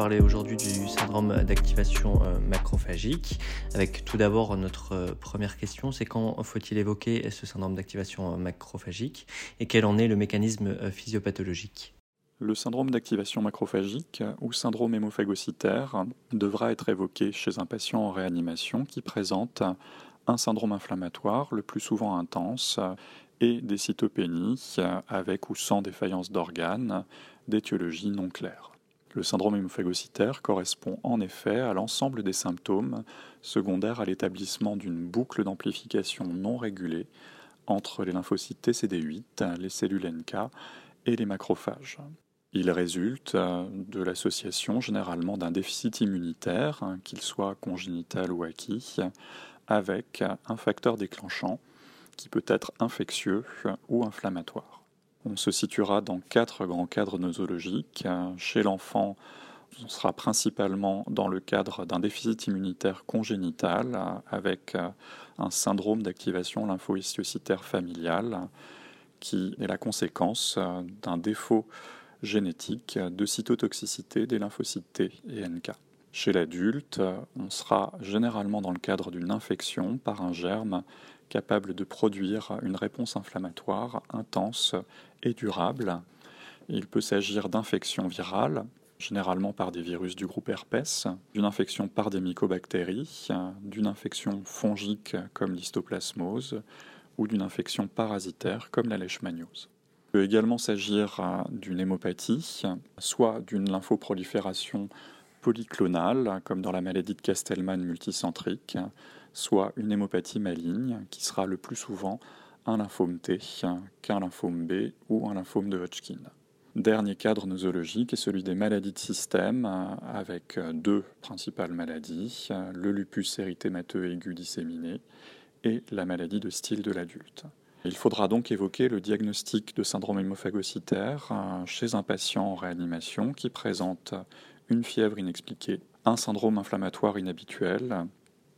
parler aujourd'hui du syndrome d'activation euh, macrophagique. Avec tout d'abord notre euh, première question, c'est quand faut-il évoquer ce syndrome d'activation euh, macrophagique et quel en est le mécanisme physiopathologique le syndrome d'activation macrophagique ou syndrome hémophagocytaire devra être évoqué chez un patient en réanimation qui présente un syndrome inflammatoire, le plus souvent intense, et des cytopénies avec ou sans défaillance d'organes, d'étiologie non claire. Le syndrome hémophagocytaire correspond en effet à l'ensemble des symptômes secondaires à l'établissement d'une boucle d'amplification non régulée entre les lymphocytes TCD8, les cellules NK et les macrophages. Il résulte euh, de l'association généralement d'un déficit immunitaire, hein, qu'il soit congénital ou acquis, avec un facteur déclenchant qui peut être infectieux ou inflammatoire. On se situera dans quatre grands cadres nosologiques. Chez l'enfant, on sera principalement dans le cadre d'un déficit immunitaire congénital avec un syndrome d'activation lymphohistiocytaire familiale qui est la conséquence d'un défaut génétique de cytotoxicité des lymphocytes T et NK. Chez l'adulte, on sera généralement dans le cadre d'une infection par un germe capable de produire une réponse inflammatoire intense et durable. Il peut s'agir d'infections virales, généralement par des virus du groupe herpès, d'une infection par des mycobactéries, d'une infection fongique comme l'histoplasmose ou d'une infection parasitaire comme la leishmaniose. Il peut également s'agir euh, d'une hémopathie, soit d'une lymphoprolifération polyclonale, comme dans la maladie de Castellman multicentrique, soit une hémopathie maligne, qui sera le plus souvent un lymphome T qu'un lymphome B ou un lymphome de Hodgkin. Dernier cadre nosologique est celui des maladies de système, avec deux principales maladies, le lupus érythémateux aigu disséminé et la maladie de style de l'adulte. Il faudra donc évoquer le diagnostic de syndrome hémophagocytaire euh, chez un patient en réanimation qui présente une fièvre inexpliquée, un syndrome inflammatoire inhabituel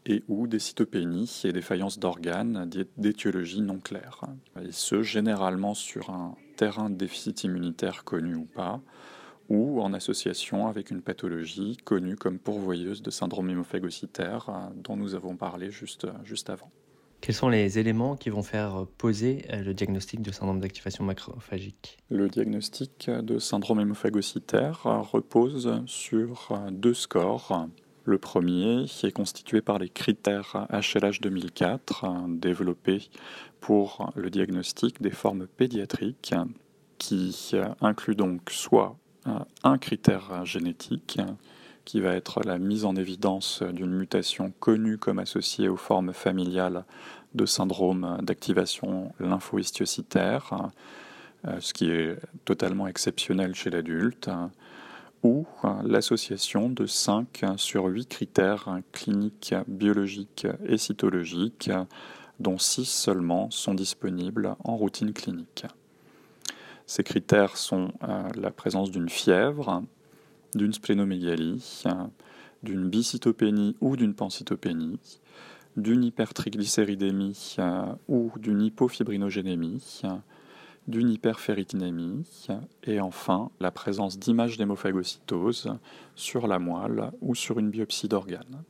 et ou des cytopénies et défaillances d'organes d'étiologie non claire. Et ce, généralement sur un terrain de déficit immunitaire connu ou pas, ou en association avec une pathologie connue comme pourvoyeuse de syndrome hémophagocytaire euh, dont nous avons parlé juste, juste avant. Quels sont les éléments qui vont faire poser euh, le diagnostic de syndrome d'activation macrophagique? Le diagnostic de syndrome hémophagocytaire repose sur deux scores. Le premier est constitué par les critères HLH 2004 développés pour le diagnostic des formes pédiatriques qui inclut donc soit un critère génétique qui va être la mise en évidence d'une mutation connue comme associée aux formes familiales de syndrome d'activation lymphohistiocytaire, euh, ce qui est totalement exceptionnel chez l'adulte, ou l'association de 5 sur 8 critères cliniques, biologiques et cytologiques, dont 6 seulement sont disponibles en routine clinique. Ces critères sont euh, la présence d'une fièvre, d'une splénomégalie, d'une bicytopénie ou d'une pancytopénie, d'une hypertriglycéridémie ou d'une hypofibrinogénémie, d'une hyperferritinémie et enfin la présence d'images d'hémophagocytose sur la moelle ou sur une biopsie d'organes.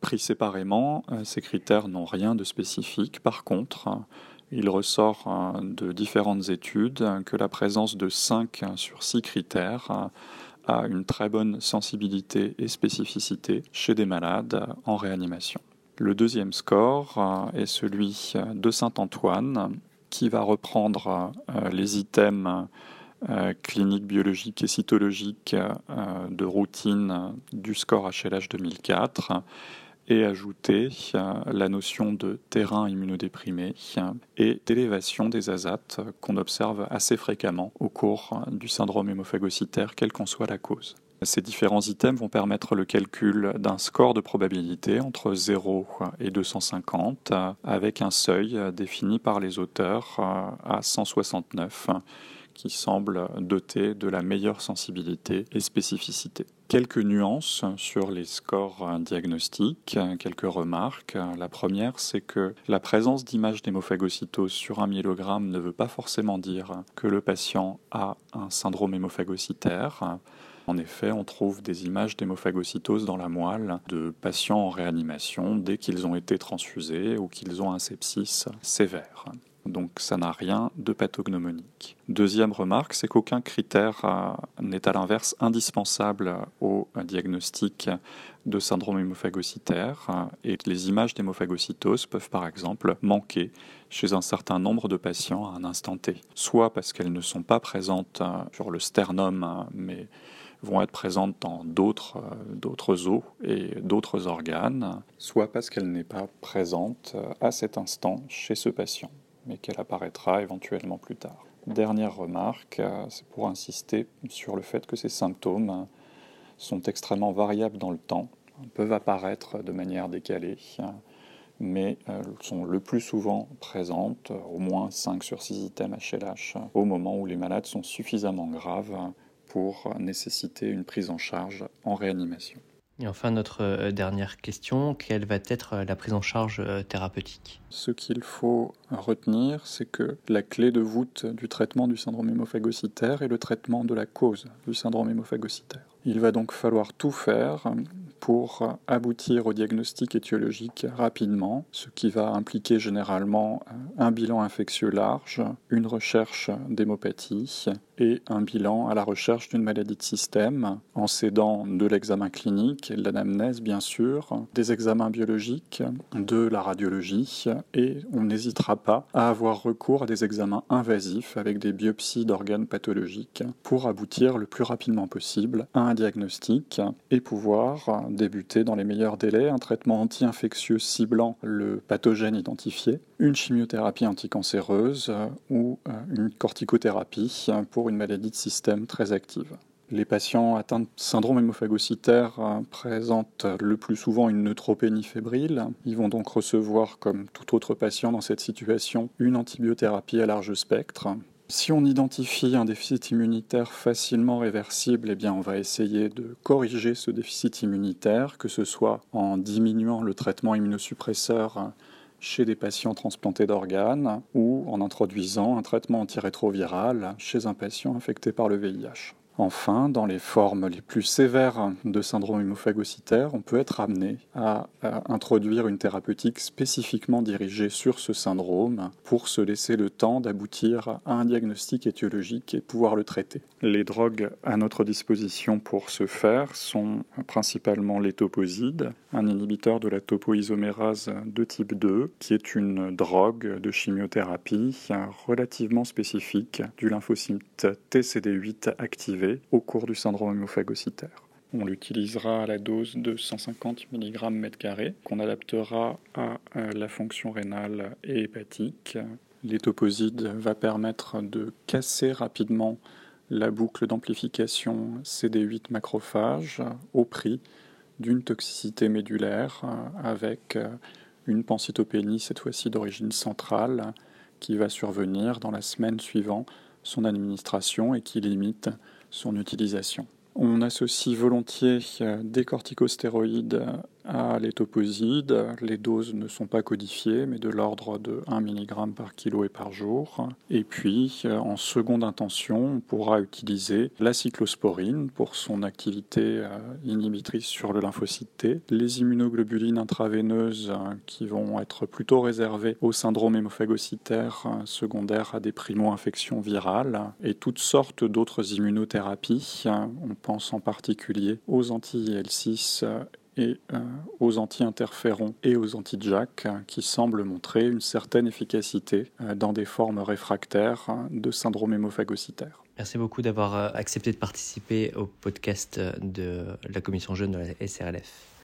Pris séparément, ces critères n'ont rien de spécifique. Par contre, il ressort euh, de différentes études que la présence de 5 sur 6 critères a une très bonne sensibilité et spécificité chez des malades en réanimation. Le deuxième score euh, est celui de Saint-Antoine qui va reprendre euh, les items euh, cliniques, biologiques et cytologiques de routine du score HLH 2004 et ajouter la notion de terrain immunodéprimé et d'élévation des azates qu'on observe assez fréquemment au cours du syndrome hémophagocytaire, quelle qu'en soit la cause. Ces différents items vont permettre le calcul d'un score de probabilité entre 0 et 250 avec un seuil défini par les auteurs à 169 qui semble doté de la meilleure sensibilité et spécificité. Quelques nuances sur les scores diagnostiques, quelques remarques. La première, c'est que la présence d'images d'hémophagocytose sur un myélogramme ne veut pas forcément dire que le patient a un syndrome hémophagocytaire. En effet, on trouve des images d'hémophagocytose dans la moelle de patients en réanimation dès qu'ils ont été transfusés ou qu'ils ont un sepsis sévère. Donc ça n'a rien de pathognomonique. Deuxième remarque, c'est qu'aucun critère euh, n'est à l'inverse indispensable au diagnostic de syndrome hémophagocytaire. Euh, et les images d'hémophagocytose peuvent par exemple manquer chez un certain nombre de patients à un instant T, soit parce qu'elles ne sont pas présentes euh, sur le sternum mais vont être présentes dans d'autres, d'autres os et d'autres organes, soit parce qu'elle n'est pas présente à cet instant chez ce patient mais qu'elle apparaîtra éventuellement plus tard. Dernière remarque, euh, c'est pour insister sur le fait que ces symptômes sont extrêmement variables dans le temps, peuvent apparaître de manière décalée, mais euh, sont le plus souvent présentes, au moins 5 sur 6 items HLH, au moment où les malades sont suffisamment graves pour nécessiter une prise en charge en réanimation. Et enfin, notre euh, dernière question, quelle va être euh, la prise en charge euh, thérapeutique? Ce qu'il faut retenir, c'est que la clé de voûte du traitement du syndrome hémophagocytaire est le traitement de la cause du syndrome hémophagocytaire. Il va donc falloir tout faire pour aboutir au diagnostic étiologique rapidement, ce qui va impliquer généralement un bilan infectieux large, une recherche d'hémopathie et un bilan à la recherche d'une maladie de système, en s'aidant de l'examen clinique de l'anamnèse bien sûr, des examens biologiques, de la radiologie, et on n'hésitera pas à avoir recours à des examens invasifs avec des biopsies d'organes pathologiques pour aboutir le plus rapidement possible à un diagnostic et pouvoir débuter dans les meilleurs délais un traitement anti-infectieux ciblant le pathogène identifié, une chimiothérapie anticancéreuse ou une corticothérapie pour une maladie de système très active. Les patients atteints de syndrome hémophagocytaire euh, présentent le plus souvent une neutropénie fébrile. Ils vont donc recevoir, comme tout autre patient dans cette situation, une antibiothérapie à large spectre. Si on identifie un déficit immunitaire facilement réversible, eh on va essayer de corriger ce déficit immunitaire, que ce soit en diminuant le traitement immunosuppresseur chez des patients transplantés d'organes ou en introduisant un traitement antirétroviral chez un patient infecté par le VIH. Enfin, dans les formes les plus sévères de syndrome hémophagocytaire, on peut être amené à, introduire une thérapeutique spécifiquement dirigée sur ce syndrome pour se laisser le temps d'aboutir à un diagnostic étiologique et pouvoir le traiter. Les drogues à notre disposition pour ce faire sont principalement l'étoposide, un inhibiteur de la topoisomérase de type 2, qui est une drogue de chimiothérapie relativement spécifique du lymphocyte TCD8 activé au cours du syndrome hémophagocytaire. On l'utilisera à la dose de 150 mg m2 qu'on adaptera à la fonction rénale et hépatique. L'étoposide va permettre de casser rapidement la boucle d'amplification CD8 macrophage au prix d'une toxicité médulaire avec une pancytopénie cette fois-ci d'origine centrale qui va survenir dans la semaine suivant son administration et qui limite son utilisation. On associe volontiers euh, des corticostéroïdes à l'étoposide. Les doses ne sont pas codifiées, mais de l'ordre de 1 mg par kilo et par jour. Et puis, euh, en seconde intention, on pourra utiliser la cyclosporine pour son activité euh, inhibitrice sur le lymphocyte T, les immunoglobulines intraveineuses euh, qui vont être plutôt réservées au syndrome hémophagocytaire secondaire à des primo-infections virales, et toutes sortes d'autres immunothérapies. On pense en particulier aux anti-IL6 et euh, aux anti-interférons et aux anti-JAK euh, qui semblent montrer une certaine efficacité euh, dans des formes réfractaires de syndrome hémophagocytaire. Merci beaucoup d'avoir accepté de participer au podcast de la commission jeune de la SRLF.